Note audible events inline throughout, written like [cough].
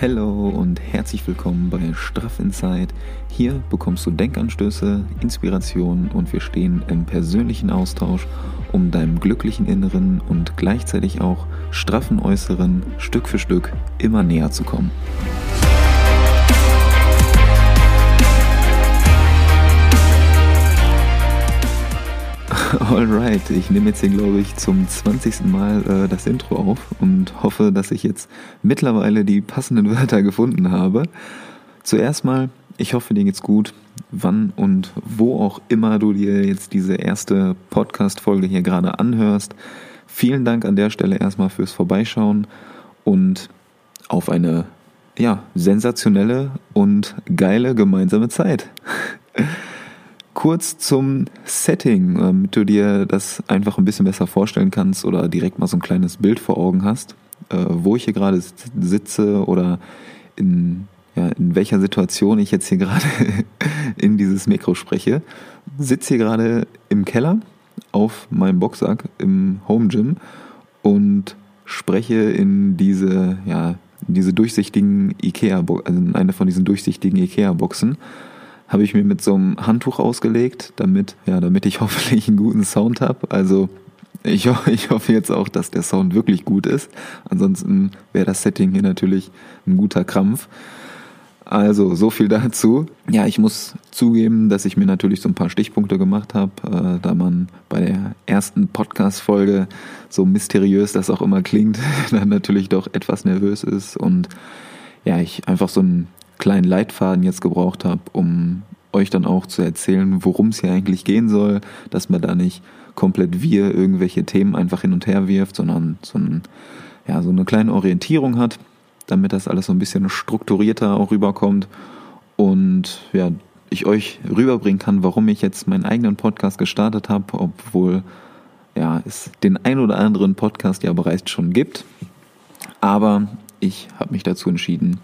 Hello und herzlich willkommen bei Straff Inside. Hier bekommst du Denkanstöße, Inspiration und wir stehen im persönlichen Austausch, um deinem glücklichen Inneren und gleichzeitig auch straffen Äußeren Stück für Stück immer näher zu kommen. [laughs] Alright, ich nehme jetzt hier, glaube ich, zum 20. Mal äh, das Intro auf und hoffe, dass ich jetzt mittlerweile die passenden [laughs] Wörter gefunden habe. Zuerst mal, ich hoffe, dir geht's gut, wann und wo auch immer du dir jetzt diese erste Podcast-Folge hier gerade anhörst. Vielen Dank an der Stelle erstmal fürs Vorbeischauen und auf eine ja, sensationelle und geile gemeinsame Zeit. [laughs] kurz zum Setting, damit du dir das einfach ein bisschen besser vorstellen kannst oder direkt mal so ein kleines Bild vor Augen hast, äh, wo ich hier gerade sitze oder in, ja, in welcher Situation ich jetzt hier gerade [laughs] in dieses Mikro spreche. Sitze hier gerade im Keller auf meinem Boxsack im Home Gym und spreche in diese, ja, diese durchsichtigen Ikea, also in eine von diesen durchsichtigen Ikea-Boxen habe ich mir mit so einem Handtuch ausgelegt, damit, ja, damit ich [laughs] hoffentlich einen guten Sound habe. Also ich, ich hoffe jetzt auch, dass der Sound wirklich gut ist. Ansonsten wäre das Setting hier natürlich ein guter Krampf. Also, so viel dazu. Ja, ich muss zugeben, dass ich mir natürlich so ein paar Stichpunkte gemacht habe, äh, da man bei der ersten Podcast-Folge, so mysteriös das auch immer klingt, [laughs] dann natürlich doch etwas nervös ist und ja, ich einfach so ein kleinen Leitfaden jetzt gebraucht habe, um euch dann auch zu erzählen, worum es hier eigentlich gehen soll, dass man da nicht komplett wir irgendwelche Themen einfach hin und her wirft, sondern so, ein, ja, so eine kleine Orientierung hat, damit das alles so ein bisschen strukturierter auch rüberkommt und ja, ich euch rüberbringen kann, warum ich jetzt meinen eigenen Podcast gestartet habe, obwohl ja, es den ein oder anderen Podcast ja bereits schon gibt. Aber ich habe mich dazu entschieden,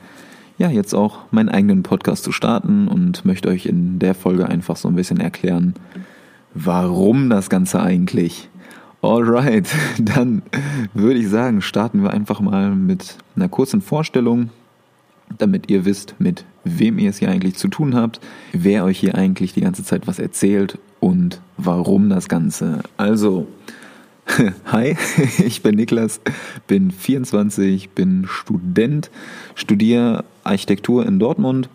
ja, jetzt auch meinen eigenen Podcast zu starten und möchte euch in der Folge einfach so ein bisschen erklären, warum das Ganze eigentlich. Alright, [laughs] dann würde ich sagen, starten wir einfach mal mit einer kurzen Vorstellung, damit ihr wisst, mit wem ihr es hier eigentlich zu tun habt, wer euch hier eigentlich die ganze Zeit was erzählt und warum das Ganze. Also, [laughs] Hi, [laughs] ich bin Niklas, bin 24, bin Student, studiere Architektur in Dortmund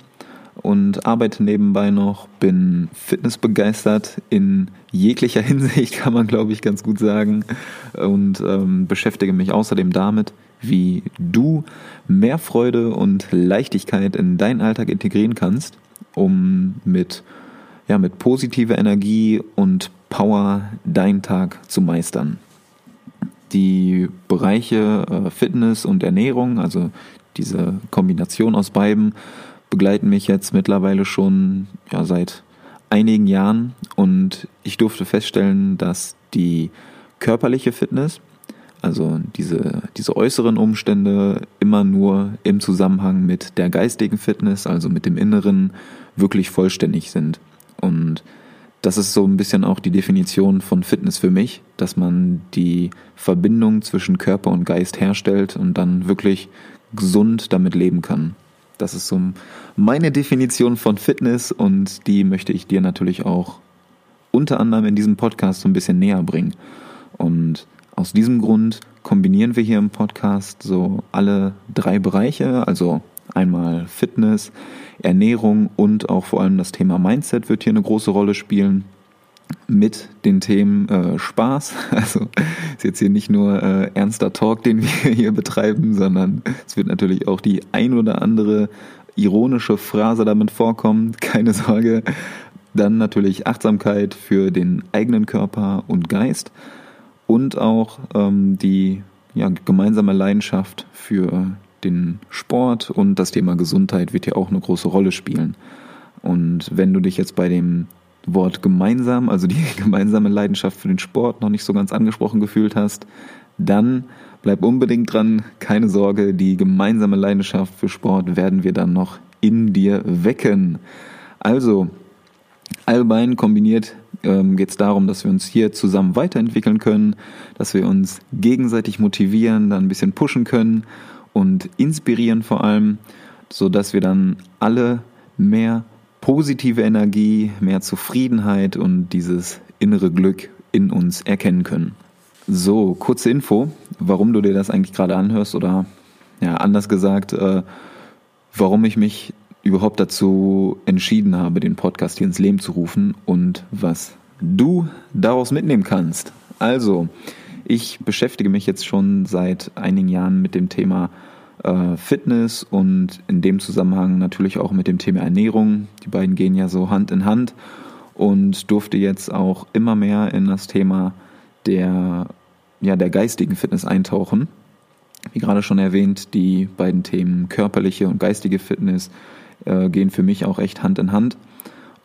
und arbeite nebenbei noch, bin fitnessbegeistert in jeglicher [laughs] Hinsicht, kann man glaube ich ganz gut sagen, und ähm, beschäftige mich außerdem damit, wie du mehr Freude und Leichtigkeit in deinen Alltag integrieren kannst, um mit, ja, mit positiver Energie und Power deinen Tag zu meistern. Die Bereiche äh, Fitness und Ernährung, also diese Kombination aus beiden, begleiten mich jetzt mittlerweile schon ja, seit einigen Jahren und ich durfte feststellen, dass die körperliche Fitness, also diese, diese äußeren Umstände, immer nur im Zusammenhang mit der geistigen Fitness, also mit dem Inneren, wirklich vollständig sind. Und das ist so ein bisschen auch die Definition von Fitness für mich, dass man die Verbindung zwischen Körper und Geist herstellt und dann wirklich gesund damit leben kann. Das ist so meine Definition von Fitness und die möchte ich dir natürlich auch unter anderem in diesem Podcast so ein bisschen näher bringen. Und aus diesem Grund kombinieren wir hier im Podcast so alle drei Bereiche, also einmal Fitness, Ernährung und auch vor allem das Thema Mindset wird hier eine große Rolle spielen mit den Themen äh, Spaß. [laughs] Also ist jetzt hier nicht nur äh, ernster Talk, den wir [laughs] hier betreiben, sondern es wird natürlich auch die ein oder andere ironische Phrase damit vorkommen. [laughs] Keine Sorge. Dann natürlich Achtsamkeit für den eigenen Körper und Geist und auch ähm, die ja, gemeinsame Leidenschaft für den Sport und das Thema Gesundheit wird hier auch eine große Rolle spielen. Und wenn du dich jetzt bei dem Wort gemeinsam, also die [laughs] gemeinsame Leidenschaft für den Sport noch nicht so ganz angesprochen gefühlt hast, dann bleib unbedingt dran, keine Sorge, die gemeinsame Leidenschaft für Sport werden wir dann noch in dir wecken. Also, allbein kombiniert ähm, geht es darum, dass wir uns hier zusammen weiterentwickeln können, dass wir uns gegenseitig motivieren, dann ein bisschen pushen können und inspirieren vor allem, sodass wir dann alle mehr positive Energie, mehr Zufriedenheit und dieses innere Glück in uns erkennen können. So, kurze Info, warum du dir das eigentlich gerade anhörst oder ja, anders gesagt, äh, warum ich mich überhaupt dazu entschieden habe, den Podcast hier ins Leben zu rufen und was du daraus mitnehmen kannst. Also, ich beschäftige mich jetzt schon seit einigen Jahren mit dem Thema äh, Fitness und in dem Zusammenhang natürlich auch mit dem Thema Ernährung. Die beiden gehen ja so Hand in Hand und durfte jetzt auch immer mehr in das Thema der, ja, der geistigen Fitness eintauchen. Wie gerade schon erwähnt, die beiden Themen körperliche und geistige Fitness äh, gehen für mich auch echt Hand in Hand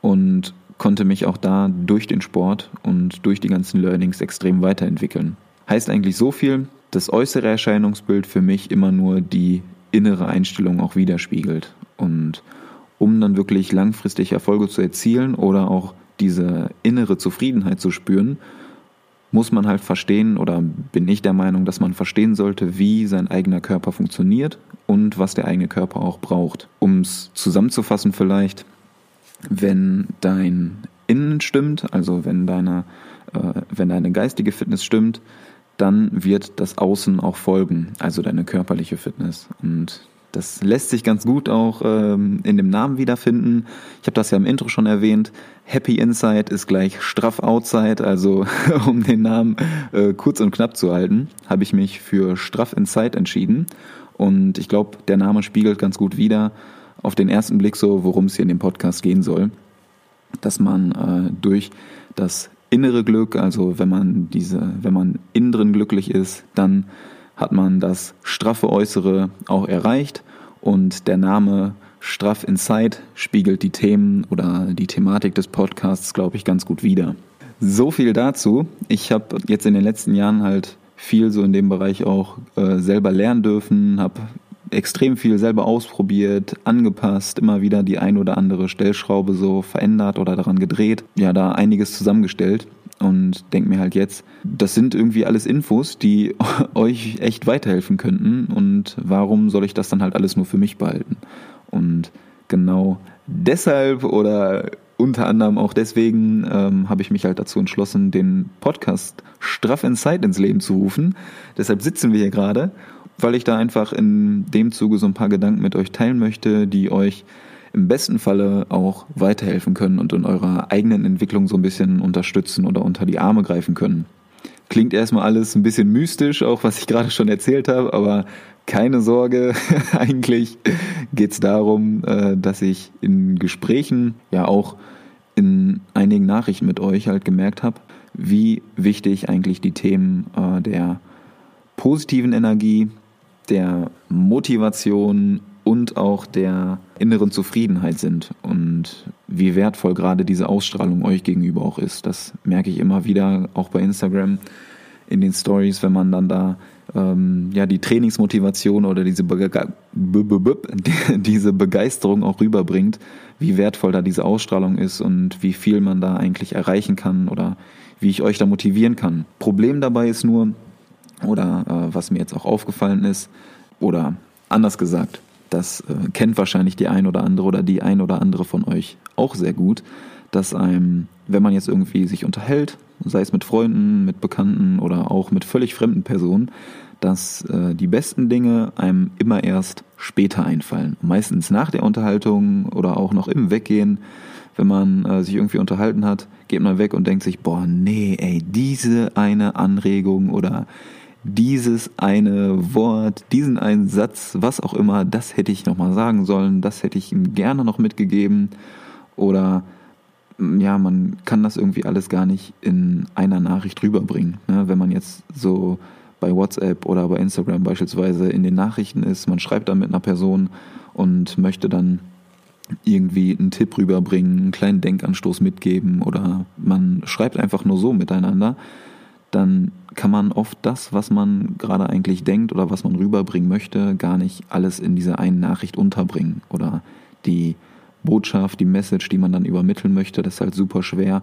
und konnte mich auch da durch den Sport und durch die ganzen Learnings extrem weiterentwickeln. Heißt eigentlich so viel, das äußere Erscheinungsbild für mich immer nur die innere Einstellung auch widerspiegelt. Und um dann wirklich langfristig Erfolge zu erzielen oder auch diese innere Zufriedenheit zu spüren, muss man halt verstehen oder bin ich der Meinung, dass man verstehen sollte, wie sein eigener Körper funktioniert und was der eigene Körper auch braucht. Um es zusammenzufassen vielleicht, wenn dein Innen stimmt, also wenn deine, äh, wenn deine geistige Fitness stimmt, dann wird das Außen auch folgen, also deine körperliche Fitness. Und das lässt sich ganz gut auch ähm, in dem Namen wiederfinden. Ich habe das ja im Intro schon erwähnt. Happy Inside ist gleich straff Outside. Also [laughs] um den Namen äh, kurz und knapp zu halten, habe ich mich für straff Inside entschieden. Und ich glaube, der Name spiegelt ganz gut wider auf den ersten Blick so, worum es hier in dem Podcast gehen soll. Dass man äh, durch das innere Glück, also wenn man diese, wenn man innen drin glücklich ist, dann hat man das straffe Äußere auch erreicht und der Name Straff Inside spiegelt die Themen oder die Thematik des Podcasts, glaube ich, ganz gut wider. So viel dazu. Ich habe jetzt in den letzten Jahren halt viel so in dem Bereich auch äh, selber lernen dürfen, habe extrem viel selber ausprobiert, angepasst, immer wieder die ein oder andere Stellschraube so verändert oder daran gedreht. Ja, da einiges zusammengestellt und denke mir halt jetzt, das sind irgendwie alles Infos, die [laughs] euch echt weiterhelfen könnten und warum soll ich das dann halt alles nur für mich behalten? Und genau deshalb oder unter anderem auch deswegen ähm, habe ich mich halt dazu entschlossen, den Podcast Straff in Zeit ins Leben zu rufen. Deshalb sitzen wir hier gerade weil ich da einfach in dem Zuge so ein paar Gedanken mit euch teilen möchte, die euch im besten Falle auch weiterhelfen können und in eurer eigenen Entwicklung so ein bisschen unterstützen oder unter die Arme greifen können. Klingt erstmal alles ein bisschen mystisch, auch was ich gerade schon erzählt habe, aber keine Sorge, [laughs] eigentlich geht es darum, äh, dass ich in Gesprächen, ja auch in einigen Nachrichten mit euch halt gemerkt habe, wie wichtig eigentlich die Themen äh, der positiven Energie, der Motivation und auch der inneren Zufriedenheit sind und wie wertvoll gerade diese Ausstrahlung euch gegenüber auch ist. Das merke ich immer wieder, auch bei Instagram in den Stories, wenn man dann da ähm, ja die Trainingsmotivation oder diese, Bege [laughs] diese Begeisterung auch rüberbringt, wie wertvoll da diese Ausstrahlung ist und wie viel man da eigentlich erreichen kann oder wie ich euch da motivieren kann. Problem dabei ist nur, oder äh, was mir jetzt auch aufgefallen ist, oder anders gesagt, das äh, kennt wahrscheinlich die ein oder andere oder die ein oder andere von euch auch sehr gut, dass einem, wenn man jetzt irgendwie sich unterhält, sei es mit Freunden, mit Bekannten oder auch mit völlig fremden Personen, dass äh, die besten Dinge einem immer erst später einfallen. Meistens nach der Unterhaltung oder auch noch im Weggehen, wenn man äh, sich irgendwie unterhalten hat, geht man weg und denkt sich, boah, nee, ey, diese eine Anregung oder dieses eine Wort, diesen einen Satz, was auch immer, das hätte ich nochmal sagen sollen, das hätte ich ihm gerne noch mitgegeben. Oder mm, ja, man kann das irgendwie alles gar nicht in einer Nachricht rüberbringen. Ne? Wenn man jetzt so bei WhatsApp oder bei Instagram beispielsweise in den Nachrichten ist, man schreibt da mit einer Person und möchte dann irgendwie einen Tipp rüberbringen, einen kleinen Denkanstoß mitgeben oder man schreibt einfach nur so miteinander, dann kann man oft das, was man gerade eigentlich denkt oder was man rüberbringen möchte, gar nicht alles in dieser einen Nachricht unterbringen. Oder die Botschaft, die Message, die man dann übermitteln möchte, das ist halt super schwer,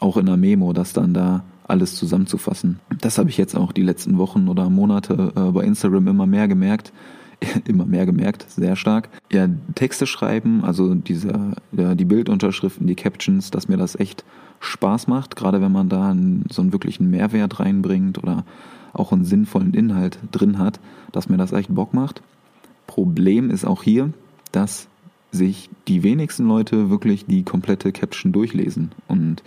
auch in einer Memo, das dann da alles zusammenzufassen. Das habe ich jetzt auch die letzten Wochen oder Monate äh, bei Instagram immer mehr gemerkt. [laughs] immer mehr gemerkt, sehr stark. Ja, Texte schreiben, also diese, ja, die Bildunterschriften, die Captions, dass mir das echt Spaß macht, gerade wenn man da einen, so einen wirklichen Mehrwert reinbringt oder auch einen sinnvollen Inhalt drin hat, dass mir das echt Bock macht. Problem ist auch hier, dass sich die wenigsten Leute wirklich die komplette Caption durchlesen. Und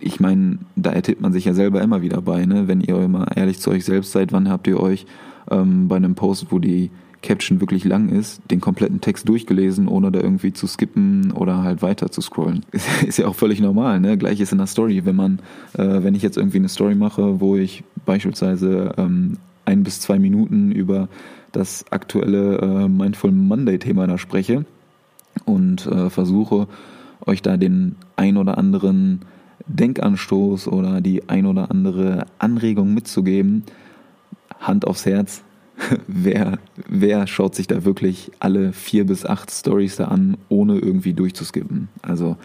ich meine, da ertippt man sich ja selber immer wieder bei, ne? wenn ihr immer ehrlich zu euch selbst seid, wann habt ihr euch ähm, bei einem Post, wo die Caption wirklich lang ist, den kompletten Text durchgelesen, ohne da irgendwie zu skippen oder halt weiter zu scrollen. [laughs] Ist ja auch völlig normal, ne? Gleiches in der Story. Wenn man, äh, wenn ich jetzt irgendwie eine Story mache, wo ich beispielsweise ähm, ein bis zwei Minuten über das aktuelle äh, Mindful Monday Thema da spreche und äh, versuche euch da den ein oder anderen Denkanstoß oder die ein oder andere Anregung mitzugeben. Hand aufs Herz, [laughs] wer, wer schaut sich da wirklich alle vier bis acht Stories da an, ohne irgendwie durchzuskippen? Also,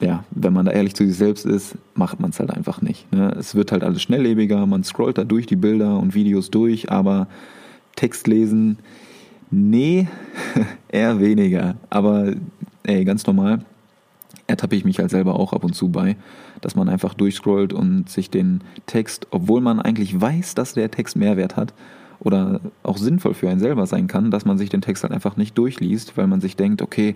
ja, wenn man da ehrlich zu sich selbst ist, macht man es halt einfach nicht. Ne? Es wird halt alles schnelllebiger, man scrollt da durch die Bilder und Videos durch, aber Text lesen, nee, [laughs] eher weniger. Aber ey, ganz normal ertappe ich mich halt selber auch ab und zu bei, dass man einfach durchscrollt und sich den Text, obwohl man eigentlich weiß, dass der Text Mehrwert hat oder auch sinnvoll für einen selber sein kann, dass man sich den Text halt einfach nicht durchliest, weil man sich denkt, okay,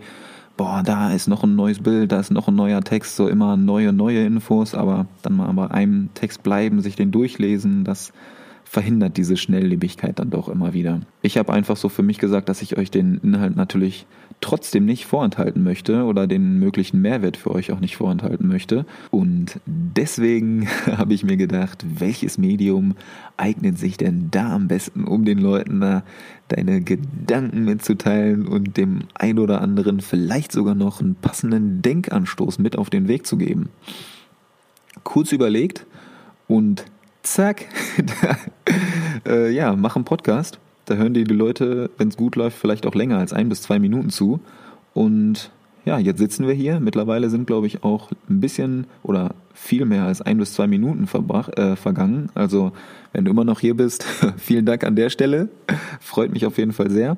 boah, da ist noch ein neues Bild, da ist noch ein neuer Text, so immer neue, neue Infos, aber dann mal bei einem Text bleiben, sich den durchlesen, das verhindert diese Schnelllebigkeit dann doch immer wieder. Ich habe einfach so für mich gesagt, dass ich euch den Inhalt natürlich trotzdem nicht vorenthalten möchte oder den möglichen Mehrwert für euch auch nicht vorenthalten möchte. Und deswegen [laughs] habe ich mir gedacht, welches Medium eignet sich denn da am besten, um den Leuten da deine Gedanken mitzuteilen und dem ein oder anderen vielleicht sogar noch einen passenden Denkanstoß mit auf den Weg zu geben. Kurz überlegt und zack, [laughs] äh, ja, mach einen Podcast. Da hören dir die Leute, wenn es gut läuft, vielleicht auch länger als ein bis zwei Minuten zu. Und ja, jetzt sitzen wir hier. Mittlerweile sind, glaube ich, auch ein bisschen oder viel mehr als ein bis zwei Minuten äh, vergangen. Also, wenn du immer noch hier bist, [laughs] vielen Dank an der Stelle. Freut mich auf jeden Fall sehr.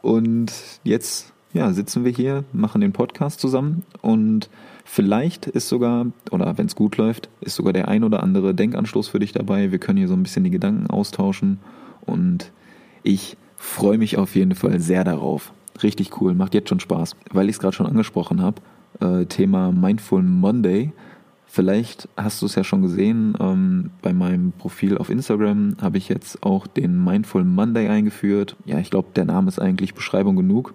Und jetzt ja, sitzen wir hier, machen den Podcast zusammen und vielleicht ist sogar, oder wenn es gut läuft, ist sogar der ein oder andere Denkanstoß für dich dabei. Wir können hier so ein bisschen die Gedanken austauschen und ich freue mich auf jeden Fall sehr darauf. Richtig cool, macht jetzt schon Spaß. Weil ich es gerade schon angesprochen habe, äh, Thema Mindful Monday. Vielleicht hast du es ja schon gesehen, ähm, bei meinem Profil auf Instagram habe ich jetzt auch den Mindful Monday eingeführt. Ja, ich glaube, der Name ist eigentlich Beschreibung genug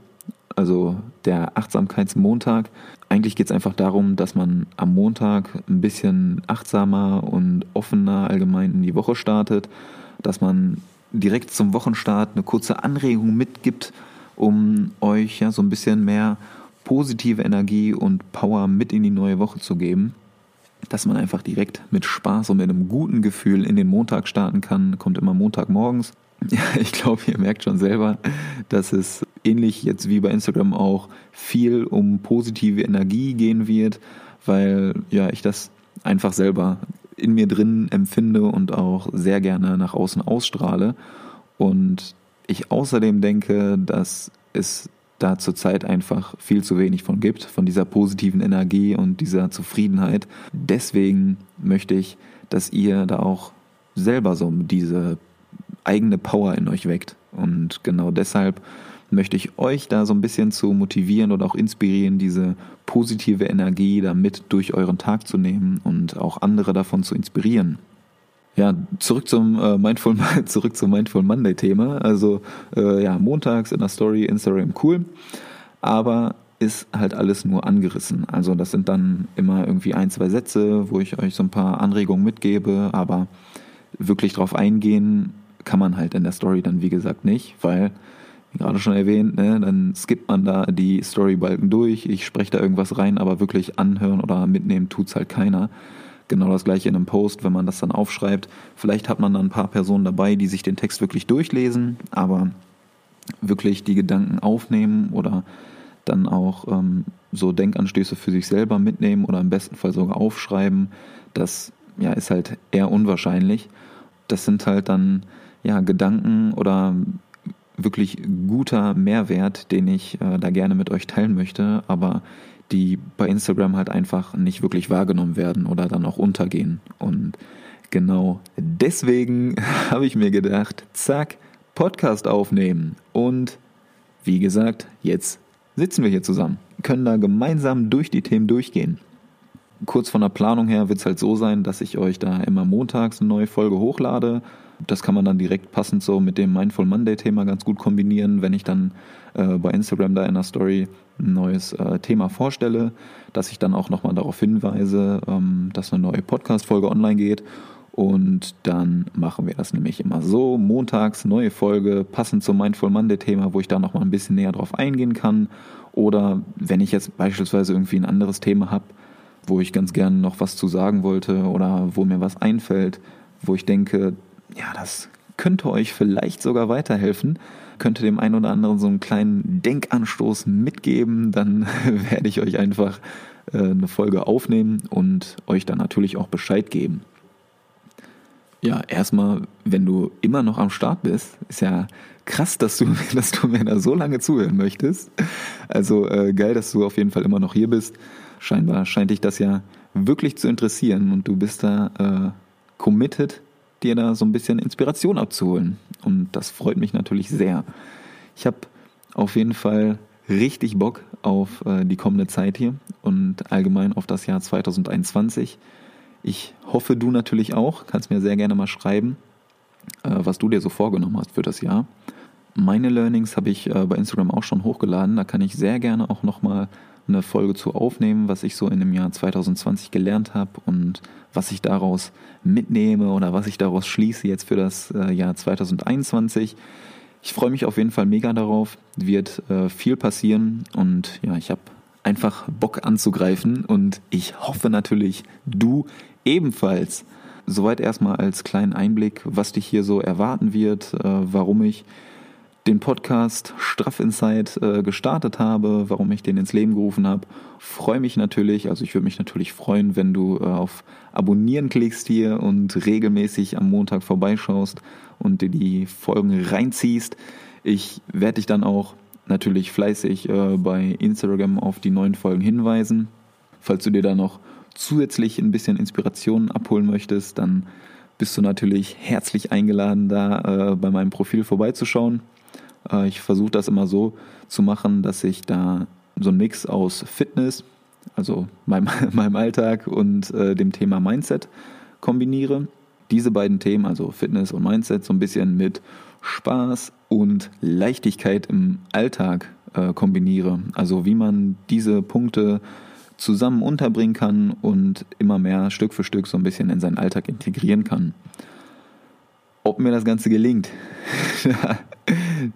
also der Achtsamkeitsmontag. Eigentlich geht es einfach darum, dass man am Montag ein bisschen achtsamer und offener allgemein in die Woche startet, dass man direkt zum Wochenstart eine kurze Anregung mitgibt, um euch ja so ein bisschen mehr positive Energie und Power mit in die neue Woche zu geben. Dass man einfach direkt mit Spaß und mit einem guten Gefühl in den Montag starten kann, kommt immer Montagmorgens. Ja, [laughs] ich glaube, ihr merkt schon selber, dass es ähnlich jetzt wie bei Instagram auch viel um positive Energie gehen wird, weil ja ich das einfach selber in mir drin empfinde und auch sehr gerne nach außen ausstrahle. Und ich außerdem denke, dass es da zurzeit einfach viel zu wenig von gibt, von dieser positiven Energie und dieser Zufriedenheit. Deswegen möchte ich, dass ihr da auch selber so diese eigene Power in euch weckt. Und genau deshalb möchte ich euch da so ein bisschen zu motivieren oder auch inspirieren, diese positive Energie da mit durch euren Tag zu nehmen und auch andere davon zu inspirieren. Ja, zurück zum äh, Mindful [laughs] zurück zum Mindful Monday Thema. Also äh, ja, montags in der Story Instagram cool, aber ist halt alles nur angerissen. Also das sind dann immer irgendwie ein, zwei Sätze, wo ich euch so ein paar Anregungen mitgebe, aber wirklich drauf eingehen kann man halt in der Story dann wie gesagt nicht, weil wie gerade schon erwähnt, ne, dann skippt man da die Storybalken durch, ich spreche da irgendwas rein, aber wirklich anhören oder mitnehmen tut's halt keiner. Genau das gleiche in einem Post, wenn man das dann aufschreibt. Vielleicht hat man dann ein paar Personen dabei, die sich den Text wirklich durchlesen, aber wirklich die Gedanken aufnehmen oder dann auch ähm, so Denkanstöße für sich selber mitnehmen oder im besten Fall sogar aufschreiben. Das ja, ist halt eher unwahrscheinlich. Das sind halt dann ja, Gedanken oder wirklich guter Mehrwert, den ich äh, da gerne mit euch teilen möchte, aber die bei Instagram halt einfach nicht wirklich wahrgenommen werden oder dann auch untergehen. Und genau deswegen [laughs] habe ich mir gedacht, zack, Podcast aufnehmen. Und wie gesagt, jetzt sitzen wir hier zusammen, können da gemeinsam durch die Themen durchgehen. Kurz von der Planung her wird es halt so sein, dass ich euch da immer montags eine neue Folge hochlade das kann man dann direkt passend so mit dem Mindful Monday Thema ganz gut kombinieren, wenn ich dann äh, bei Instagram da in der Story ein neues äh, Thema vorstelle, dass ich dann auch nochmal darauf hinweise, ähm, dass eine neue Podcast-Folge online geht. Und dann machen wir das nämlich immer so. Montags neue Folge, passend zum Mindful Monday Thema, wo ich da nochmal ein bisschen näher drauf eingehen kann. Oder wenn ich jetzt beispielsweise irgendwie ein anderes Thema habe, wo ich ganz gerne noch was zu sagen wollte oder wo mir was einfällt, wo ich denke, ja, das könnte euch vielleicht sogar weiterhelfen, könnte dem einen oder anderen so einen kleinen Denkanstoß mitgeben, dann [laughs] werde ich euch einfach äh, eine Folge aufnehmen und euch dann natürlich auch Bescheid geben. Ja, erstmal, wenn du immer noch am Start bist, ist ja krass, dass du, [laughs] dass du mir da so lange zuhören möchtest. Also äh, geil, dass du auf jeden Fall immer noch hier bist. Scheinbar scheint dich das ja wirklich zu interessieren und du bist da äh, committed dir da so ein bisschen Inspiration abzuholen. Und das freut mich natürlich sehr. Ich habe auf jeden Fall richtig Bock auf äh, die kommende Zeit hier und allgemein auf das Jahr 2021. Ich hoffe, du natürlich auch. Kannst mir sehr gerne mal schreiben, äh, was du dir so vorgenommen hast für das Jahr. Meine Learnings habe ich äh, bei Instagram auch schon hochgeladen. Da kann ich sehr gerne auch nochmal eine Folge zu aufnehmen, was ich so in dem Jahr 2020 gelernt habe und was ich daraus mitnehme oder was ich daraus schließe jetzt für das äh, Jahr 2021. Ich freue mich auf jeden Fall mega darauf. Wird äh, viel passieren und ja, ich habe einfach Bock anzugreifen und ich hoffe natürlich, du ebenfalls. Soweit erstmal als kleinen Einblick, was dich hier so erwarten wird, äh, warum ich den Podcast Straff Insight äh, gestartet habe, warum ich den ins Leben gerufen habe. Freue mich natürlich, also ich würde mich natürlich freuen, wenn du äh, auf Abonnieren klickst hier und regelmäßig am Montag vorbeischaust und dir die Folgen reinziehst. Ich werde dich dann auch natürlich fleißig äh, bei Instagram auf die neuen Folgen hinweisen. Falls du dir da noch zusätzlich ein bisschen Inspiration abholen möchtest, dann bist du natürlich herzlich eingeladen, da äh, bei meinem Profil vorbeizuschauen. Äh, ich versuche das immer so zu machen, dass ich da so einen Mix aus Fitness, also meinem, [laughs] meinem Alltag und äh, dem Thema Mindset kombiniere. Diese beiden Themen, also Fitness und Mindset, so ein bisschen mit Spaß und Leichtigkeit im Alltag äh, kombiniere. Also wie man diese Punkte zusammen unterbringen kann und immer mehr Stück für Stück so ein bisschen in seinen Alltag integrieren kann. Ob mir das Ganze gelingt, [laughs]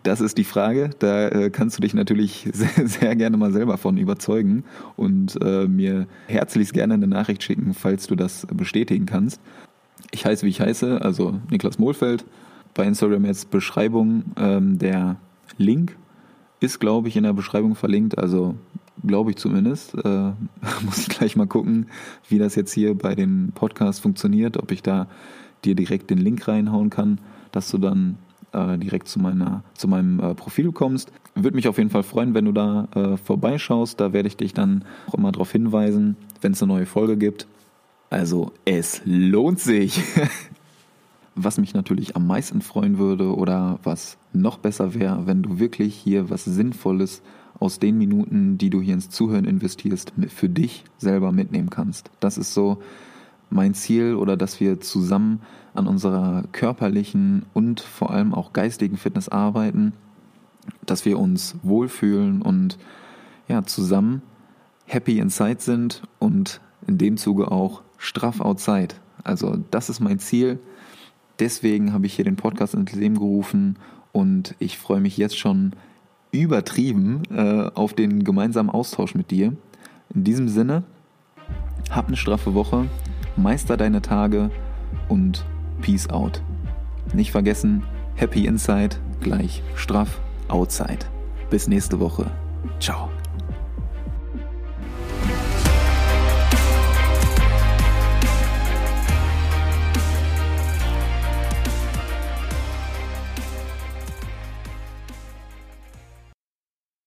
Das ist die Frage. Da äh, kannst du dich natürlich [laughs] sehr, sehr, gerne mal selber von überzeugen und äh, mir herzlichst gerne eine Nachricht schicken, falls du das bestätigen kannst. Ich heiße, wie ich heiße, also Niklas Mohlfeld. Bei Instagram jetzt Beschreibung. Ähm, der Link ist, glaube ich, in der Beschreibung verlinkt. Also glaube ich zumindest. Äh, [laughs] muss ich gleich mal gucken, wie das jetzt hier bei den Podcasts funktioniert, ob ich da dir direkt den Link reinhauen kann, dass du dann äh, direkt zu, meiner, zu meinem äh, Profil kommst. Würde mich auf jeden Fall freuen, wenn du da äh, vorbeischaust. Da werde ich dich dann auch immer darauf hinweisen, wenn es eine neue Folge gibt. Also es lohnt sich. [laughs] was mich natürlich am meisten freuen würde oder was noch besser wäre, wenn du wirklich hier was Sinnvolles aus den Minuten, die du hier ins Zuhören investierst, für dich selber mitnehmen kannst. Das ist so mein Ziel oder dass wir zusammen an unserer körperlichen und vor allem auch geistigen Fitness arbeiten, dass wir uns wohlfühlen und ja, zusammen happy inside sind und in dem Zuge auch straff outside. Also das ist mein Ziel. Deswegen habe ich hier den Podcast ins Leben gerufen und ich freue mich jetzt schon übertrieben äh, auf den gemeinsamen Austausch mit dir. In diesem Sinne, hab eine straffe Woche meister deine Tage und Peace out. Nicht vergessen, Happy Inside gleich straff Outside. Bis nächste Woche. Ciao.